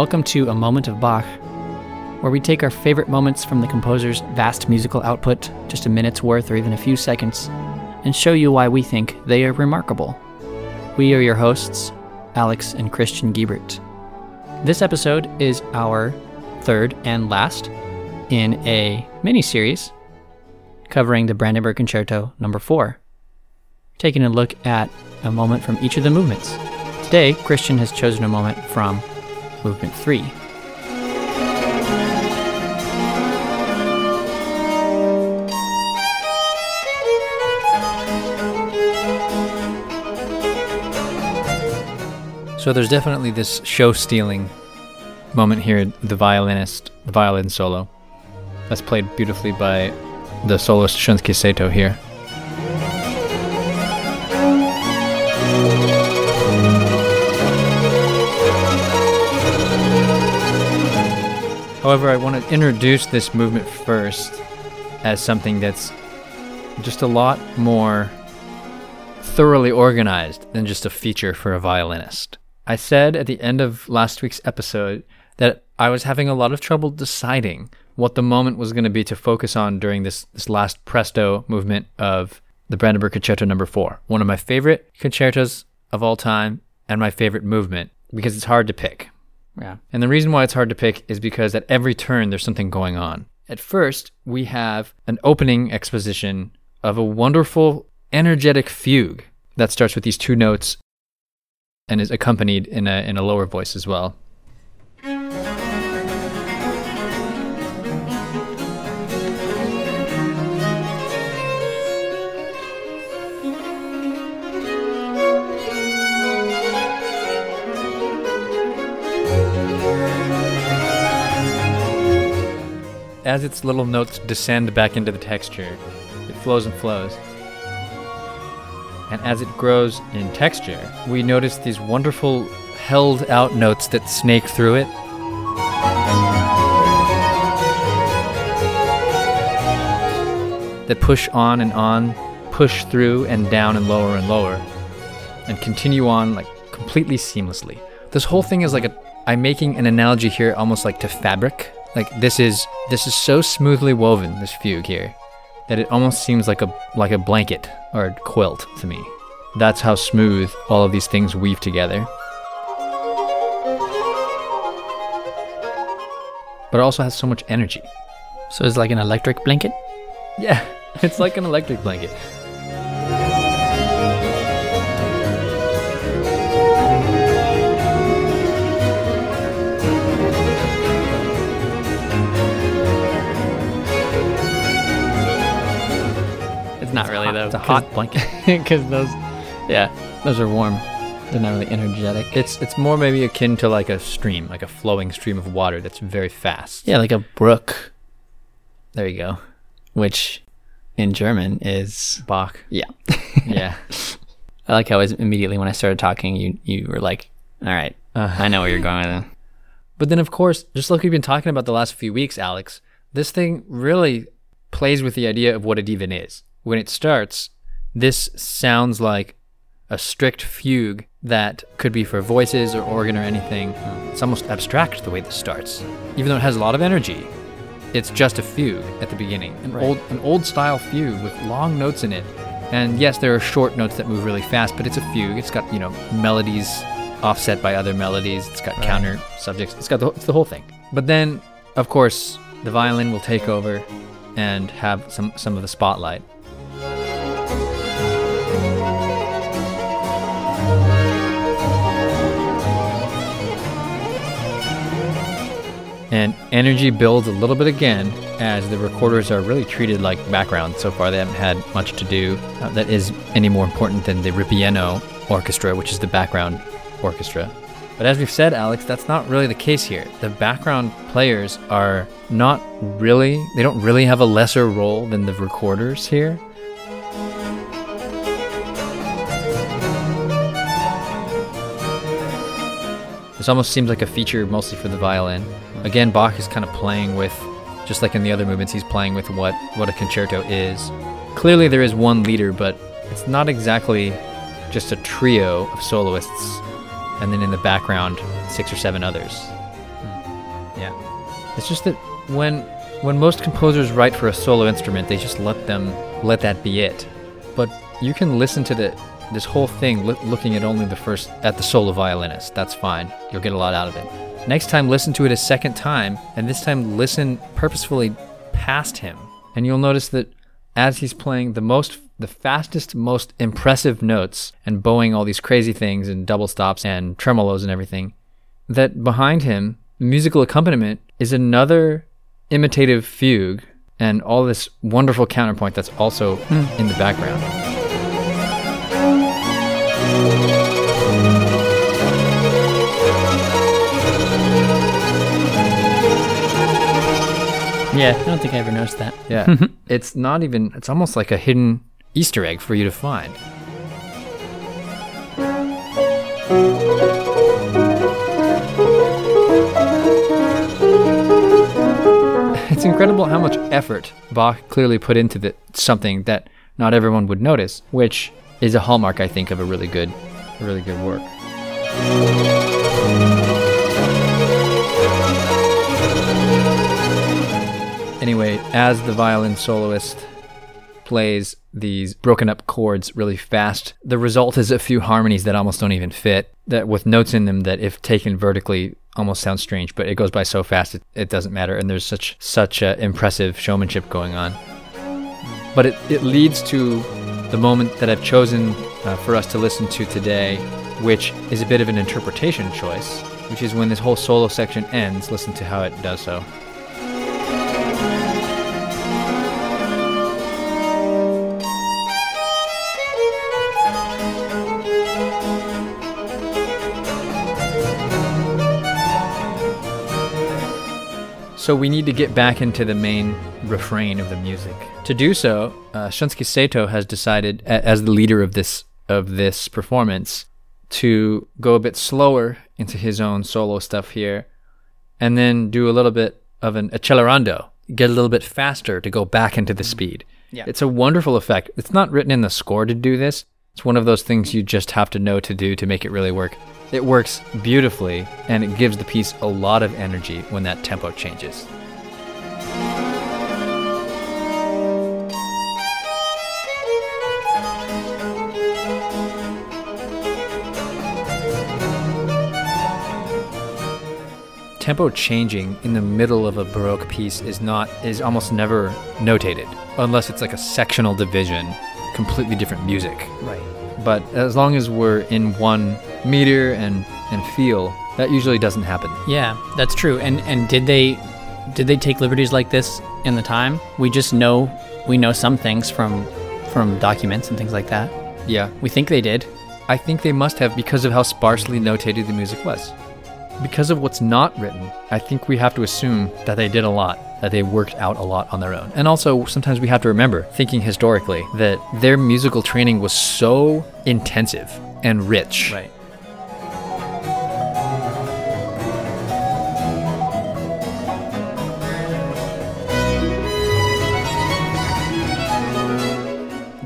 Welcome to A Moment of Bach, where we take our favorite moments from the composer's vast musical output, just a minute's worth or even a few seconds, and show you why we think they are remarkable. We are your hosts, Alex and Christian Giebert. This episode is our third and last in a mini series covering the Brandenburg Concerto number 4, taking a look at a moment from each of the movements. Today, Christian has chosen a moment from movement 3. So there's definitely this show stealing moment here, the violinist, the violin solo. That's played beautifully by the soloist Shunske Sato here. However, I want to introduce this movement first as something that's just a lot more thoroughly organized than just a feature for a violinist. I said at the end of last week's episode that I was having a lot of trouble deciding what the moment was going to be to focus on during this, this last presto movement of the Brandenburg Concerto number 4. One of my favorite concertos of all time and my favorite movement because it's hard to pick. Yeah. And the reason why it's hard to pick is because at every turn there's something going on. At first, we have an opening exposition of a wonderful, energetic fugue that starts with these two notes and is accompanied in a, in a lower voice as well. As its little notes descend back into the texture, it flows and flows. And as it grows in texture, we notice these wonderful held out notes that snake through it. That push on and on, push through and down and lower and lower, and continue on like completely seamlessly. This whole thing is like a. I'm making an analogy here almost like to fabric. Like this is this is so smoothly woven, this fugue here, that it almost seems like a like a blanket or a quilt to me. That's how smooth all of these things weave together. But it also has so much energy. So it's like an electric blanket? Yeah, it's like an electric blanket. It's not really, though. It's a hot blanket. Because those, yeah, those are warm. They're not really energetic. It's it's more maybe akin to like a stream, like a flowing stream of water that's very fast. Yeah, like a brook. There you go. Which in German is Bach. yeah. Yeah. I like how immediately when I started talking, you you were like, "All right, Uh, I know where you're going with it." But then, of course, just like we've been talking about the last few weeks, Alex, this thing really plays with the idea of what it even is. When it starts, this sounds like a strict fugue that could be for voices or organ or anything. It's almost abstract the way this starts. Even though it has a lot of energy, it's just a fugue at the beginning. An Right. old an old style fugue with long notes in it. And yes, there are short notes that move really fast, but it's a fugue. It's got, you know, melodies offset by other melodies. It's got counter subjects. It's got the, it's the whole thing. But then, of course, the violin will take over and have some some of the spotlight. And energy builds a little bit again as the recorders are really treated like background. So far, they haven't had much to do uh, that is any more important than the Ripieno Orchestra, which is the background orchestra. But as we've said, Alex, that's not really the case here. The background players are not really, they don't really have a lesser role than the recorders here. This almost seems like a feature mostly for the violin. Again, Bach is kind of playing with, just like in the other movements, he's playing with what, what a concerto is. Clearly, there is one leader, but it's not exactly just a trio of soloists, and then in the background, six or seven others. Hmm. Yeah. It's just that when when most composers write for a solo instrument, they just let them let that be it. But you can listen to the this whole thing loo- looking at only the first at the solo violinist. That's fine. You'll get a lot out of it. Next time listen to it a second time and this time listen purposefully past him. And you'll notice that as he's playing the most the fastest most impressive notes and bowing all these crazy things and double stops and tremolos and everything that behind him musical accompaniment is another imitative fugue and all this wonderful counterpoint that's also hmm. in the background. Yeah, I don't think I ever noticed that. Yeah. it's not even it's almost like a hidden Easter egg for you to find. It's incredible how much effort Bach clearly put into the, something that not everyone would notice, which is a hallmark, I think, of a really good, really good work. Anyway, as the violin soloist plays these broken up chords really fast, the result is a few harmonies that almost don't even fit, that with notes in them that if taken vertically almost sounds strange, but it goes by so fast it, it doesn't matter and there's such such uh, impressive showmanship going on. But it, it leads to the moment that I've chosen uh, for us to listen to today, which is a bit of an interpretation choice, which is when this whole solo section ends. Listen to how it does so. So we need to get back into the main refrain of the music. To do so, uh, Shunske Sato has decided, a- as the leader of this of this performance, to go a bit slower into his own solo stuff here, and then do a little bit of an accelerando, get a little bit faster to go back into the speed. Yeah. It's a wonderful effect. It's not written in the score to do this. It's one of those things you just have to know to do to make it really work. It works beautifully, and it gives the piece a lot of energy when that tempo changes. tempo changing in the middle of a baroque piece is not is almost never notated unless it's like a sectional division completely different music Right. but as long as we're in one meter and and feel that usually doesn't happen Yeah, that's true. And and did they did they take liberties like this in the time? We just know we know some things from from documents and things like that. yeah We think they did. i think they must have because of how sparsely notated the music was because of what's not written i think we have to assume that they did a lot that they worked out a lot on their own and also sometimes we have to remember thinking historically that their musical training was so intensive and rich Right.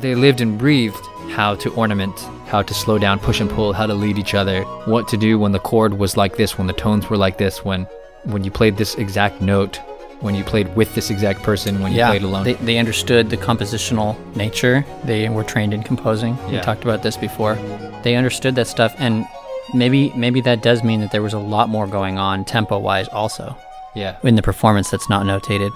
they lived and breathed how to ornament, how to slow down, push and pull, how to lead each other, what to do when the chord was like this, when the tones were like this, when when you played this exact note, when you played with this exact person, when you yeah, played alone. They, they understood the compositional nature. They were trained in composing. Yeah. We talked about this before. They understood that stuff, and maybe maybe that does mean that there was a lot more going on tempo wise also yeah. in the performance that's not notated.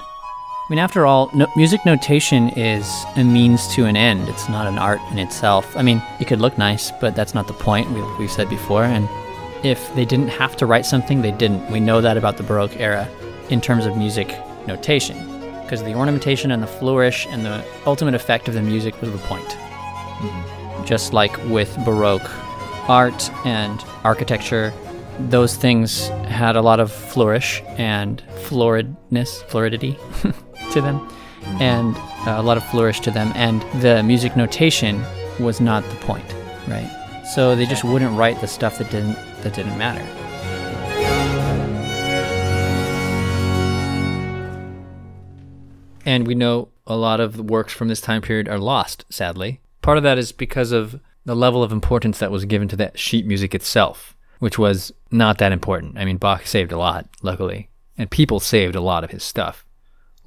I mean, after all, no, music notation is a means to an end. It's not an art in itself. I mean, it could look nice, but that's not the point. We, we've said before. And if they didn't have to write something, they didn't. We know that about the Baroque era in terms of music notation, because the ornamentation and the flourish and the ultimate effect of the music was the point. Mm-hmm. Just like with Baroque art and architecture, those things had a lot of flourish and floridness, floridity to them, and uh, a lot of flourish to them, and the music notation was not the point, right? So they just wouldn't write the stuff that didn't that didn't matter. And we know a lot of the works from this time period are lost, sadly. Part of that is because of the level of importance that was given to that sheet music itself, which was not that important. I mean, Bach saved a lot, luckily. and people saved a lot of his stuff,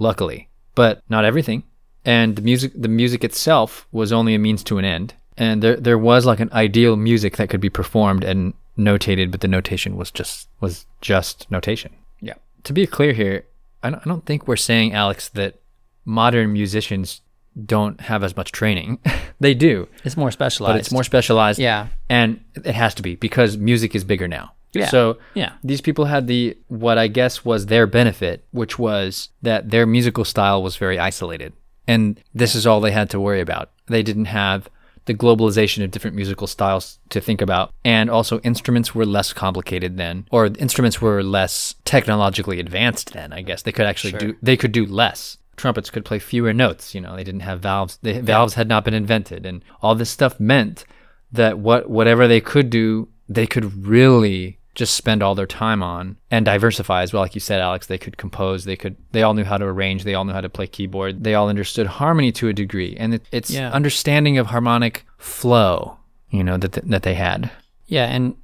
luckily, but not everything. And the music, the music itself was only a means to an end. And there, there was like an ideal music that could be performed and notated, but the notation was just was just notation. Yeah. To be clear here, I don't, I don't think we're saying Alex that modern musicians don't have as much training. they do, It's more specialized. but it's more specialized. Yeah. and it has to be because music is bigger now. Yeah. So Yeah. these people had the what I guess was their benefit, which was that their musical style was very isolated, and this is all they had to worry about. They didn't have the globalization of different musical styles to think about, and also instruments were less complicated then, or instruments were less technologically advanced then. I guess they could actually do they could do less. Trumpets could play fewer notes. You know, they didn't have valves. The valves had not been invented, and all this stuff meant that what whatever they could do, they could really just spend all their time on and diversify as well. Like you said, Alex, they could compose. They could. They all knew how to arrange. They all knew how to play keyboard. They all understood harmony to a degree, and it, it's Yeah. understanding of harmonic flow. You know that th- that they had. Yeah, and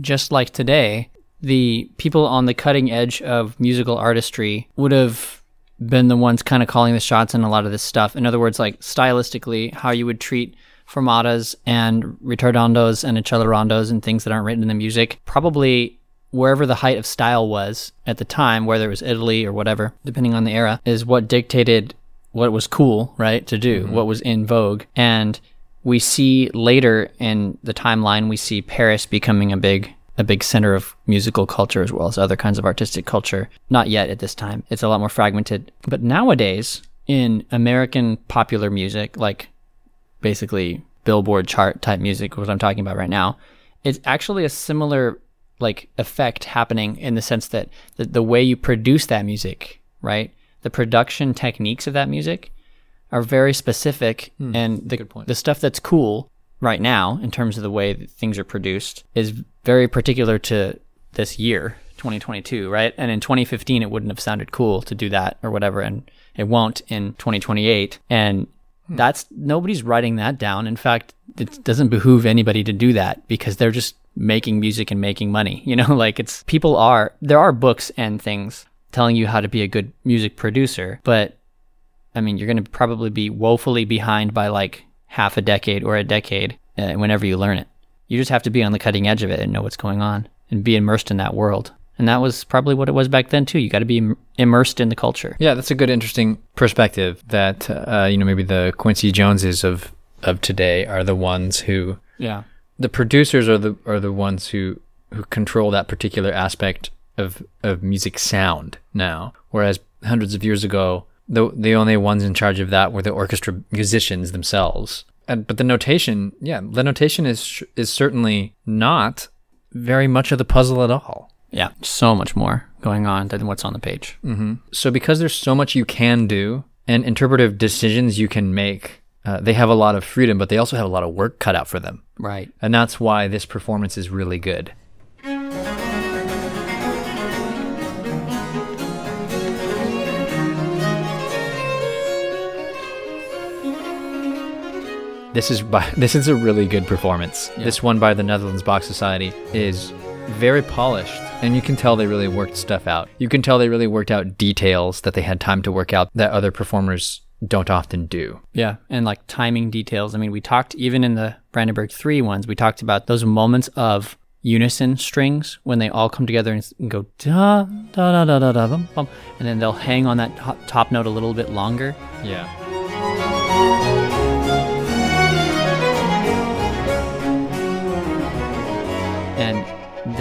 just like today, the people on the cutting edge of musical artistry would have been the ones kind of calling the shots in a lot of this stuff. In other words, like stylistically, how you would treat fermatas and ritardandos and accelerandos and things that aren't written in the music. Probably wherever the height of style was at the time, whether it was Italy or whatever, depending on the era, is what dictated what was cool, right, to do, mm-hmm. what was in vogue. And we see later in the timeline, we see Paris becoming a big a big center of musical culture as well as other kinds of artistic culture. Not yet at this time. It's a lot more fragmented. But nowadays, in American popular music, like basically Billboard chart type music, what I'm talking about right now, it's actually a similar like effect happening in the sense that the, the way you produce that music, right? The production techniques of that music are very specific hmm, and the, good point. the stuff that's cool right now in terms of the way that things are produced is very particular to this year 2022 right and in 2015 it wouldn't have sounded cool to do that or whatever and it won't in 2028 and that's nobody's writing that down in fact it doesn't behoove anybody to do that because they're just making music and making money you know like it's people are there are books and things telling you how to be a good music producer but I mean, you're going to probably be woefully behind by like half a decade or a decade uh, whenever you learn it. You just have to be on the cutting edge of it and know what's going on and be immersed in that world. And that was probably what it was back then too. You got to be im- immersed in the culture. Yeah, that's a good, interesting perspective. That uh, you know, maybe the Quincy Joneses of of today are the ones who Yeah. the producers are the are the ones who who control that particular aspect of of music sound now. Whereas hundreds of years ago, the the only ones in charge of that were the orchestra musicians themselves. And but the notation, yeah, the notation is is certainly not very much of the puzzle at all. Yeah. So much more going on than what's on the page. So because there's so much you can do and interpretive decisions you can make, uh, they have a lot of freedom, but they also have a lot of work cut out for them. Right. And that's why this performance is really good. This is by this is a really good performance. This one by the Netherlands Bach Society is very polished and you can tell they really worked stuff out. You can tell they really worked out details that they had time to work out that other performers don't often do. Yeah, and like timing details. I mean, we talked even in the Brandenburg 3 ones, we talked about those moments of unison strings when they all come together and go da da da da da da bum, bum, and then they'll hang on that top note a little bit longer. Yeah.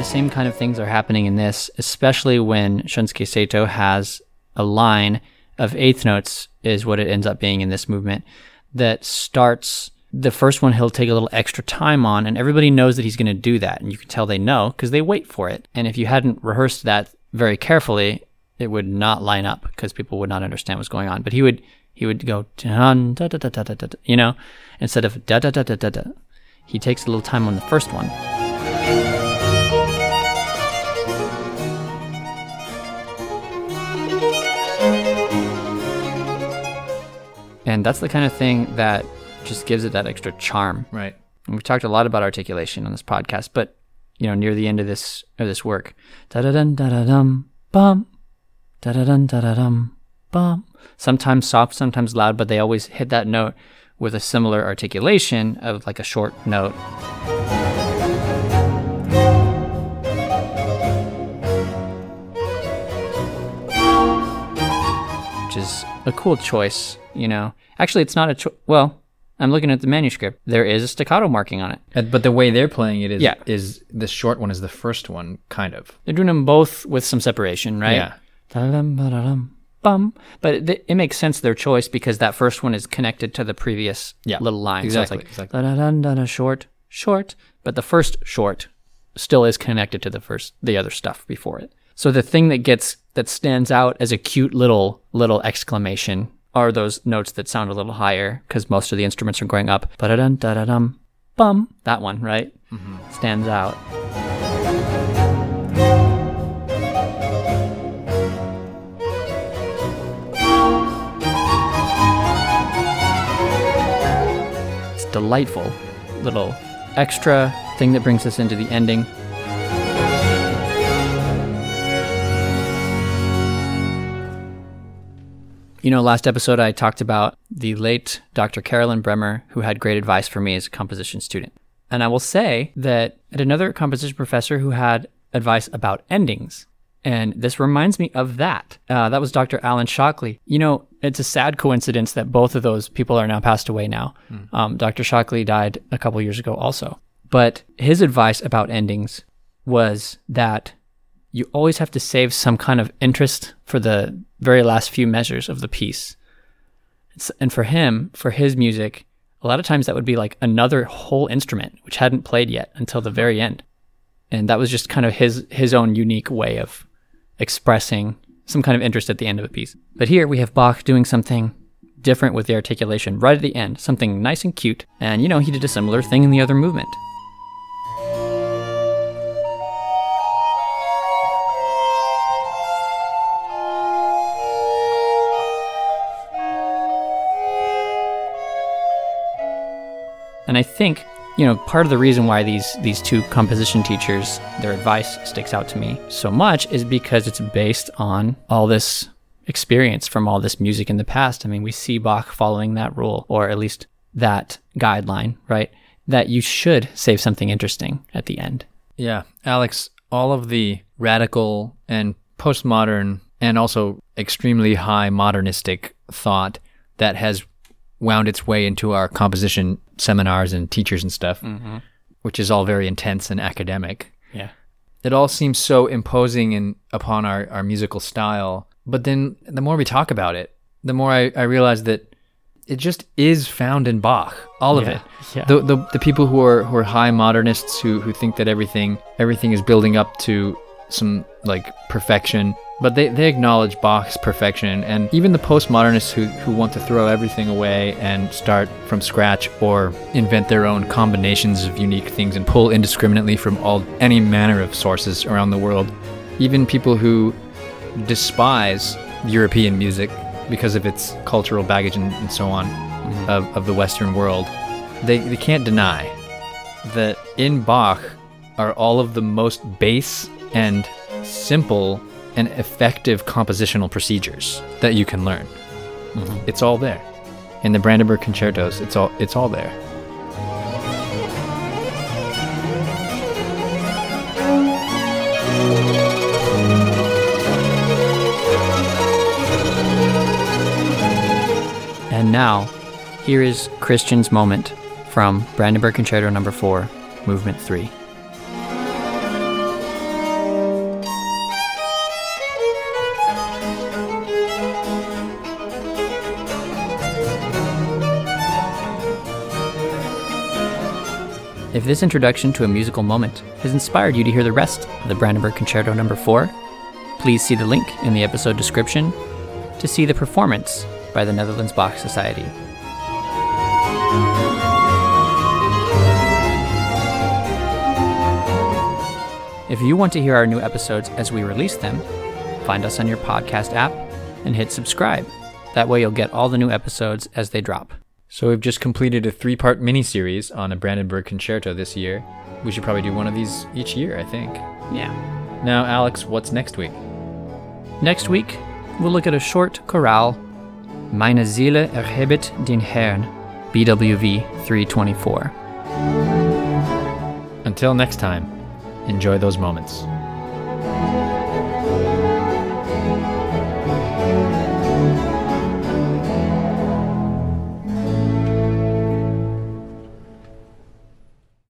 The same kind of things are happening in this, especially when Shunske Sato has a line of eighth notes, is what it ends up being in this movement, that starts. The first one he'll take a little extra time on, and everybody knows that he's going to do that. And you can tell they know because they wait for it. And if you hadn't rehearsed that very carefully, it would not line up because people would not understand what's going on. But he would he would go dun, da da da da da da, you know, instead of da da da da da da. He takes a little time on the first one. And that's the kind of thing that just gives it that extra charm. Right. And we've talked a lot about articulation on this podcast, but you know, near the end of this of this work, da da dum da da dum bum Da da dun da da dum bum. Sometimes soft, sometimes loud, but they always hit that note with a similar articulation of like a short note. Which is a cool choice, you know. Actually, it's not a choice. Well, I'm looking at the manuscript. There is a staccato marking on it. Uh, But the way they're playing it is Yeah. is the short one is the first one, kind of. They're doing them both with some separation, right? Yeah. Da-dum, ba-da-dum, bum. But it, it makes sense their choice because that first one is connected to the previous Yeah, little line. exactly, So it's like exactly. da-da-dun, da-da, short, short. But the first short still is connected to the first, the other stuff before it. So the thing that gets that stands out as a cute little little exclamation are those notes that sound a little higher because most of the instruments are going up. Ba-da-dun, da-da-dum, bum. That one, right? Mm-hmm. Stands out. It's delightful. Little extra thing that brings us into the ending. You know, last episode I talked about the late Dr. Carolyn Bremer, who had great advice for me as a composition student. And I will say that at another composition professor who had advice about endings. And this reminds me of that. Uh, that was Dr. Alan Shockley. You know, it's a sad coincidence that both of those people are now passed away now. Um, Dr. Shockley died a couple years ago also. But his advice about endings was that you always have to save some kind of interest for the very last few measures of the piece. And for him, for his music, a lot of times that would be like another whole instrument which hadn't played yet until the very end. And that was just kind of his his own unique way of expressing some kind of interest at the end of a piece. But here we have Bach doing something different with the articulation right at the end, something nice and cute. And you know, he did a similar thing in the other movement. And I think, you know, part of the reason why these these two composition teachers, their advice sticks out to me so much is because it's based on all this experience from all this music in the past. I mean, we see Bach following that rule, or at least that guideline, right? That you should save something interesting at the end. Yeah, Alex, all of the radical and postmodern and also extremely high modernistic thought that has wound its way into our composition seminars and teachers and stuff, mm-hmm. which is all very intense and academic. Yeah. It all seems so imposing in, upon our, our musical style. But then the more we talk about it, the more I, I realize that it just is found in Bach, all of it. yeah. The, the the people who are who are high modernists who who think that everything everything is building up to some like perfection, but they, they acknowledge Bach's perfection, and even the postmodernists who who want to throw everything away and start from scratch or invent their own combinations of unique things and pull indiscriminately from all any manner of sources around the world, even people who despise European music because of its cultural baggage and, and so on mm-hmm. of, of the Western world, they, they can't deny that in Bach are all of the most base and simple and effective compositional procedures that you can learn. Mm-hmm. It's all there. In the Brandenburg concertos, it's all it's all there. And now, here is Christian's moment from Brandenburg Concerto Number 4, Movement 3. If this introduction to a musical moment has inspired you to hear the rest of the Brandenburg Concerto Number 4, please see the link in the episode description to see the performance by the Netherlands Bach Society. If you want to hear our new episodes as we release them, find us on your podcast app and hit subscribe. That way you'll get all the new episodes as they drop. So we've just completed a three-part mini-series on a Brandenburg concerto this year. We should probably do one of these each year, I think. Yeah. Now, Alex, what's next week? Next week, we'll look at a short chorale, Meine Seele erhebet den Herrn, BWV 324. Until next time, enjoy those moments.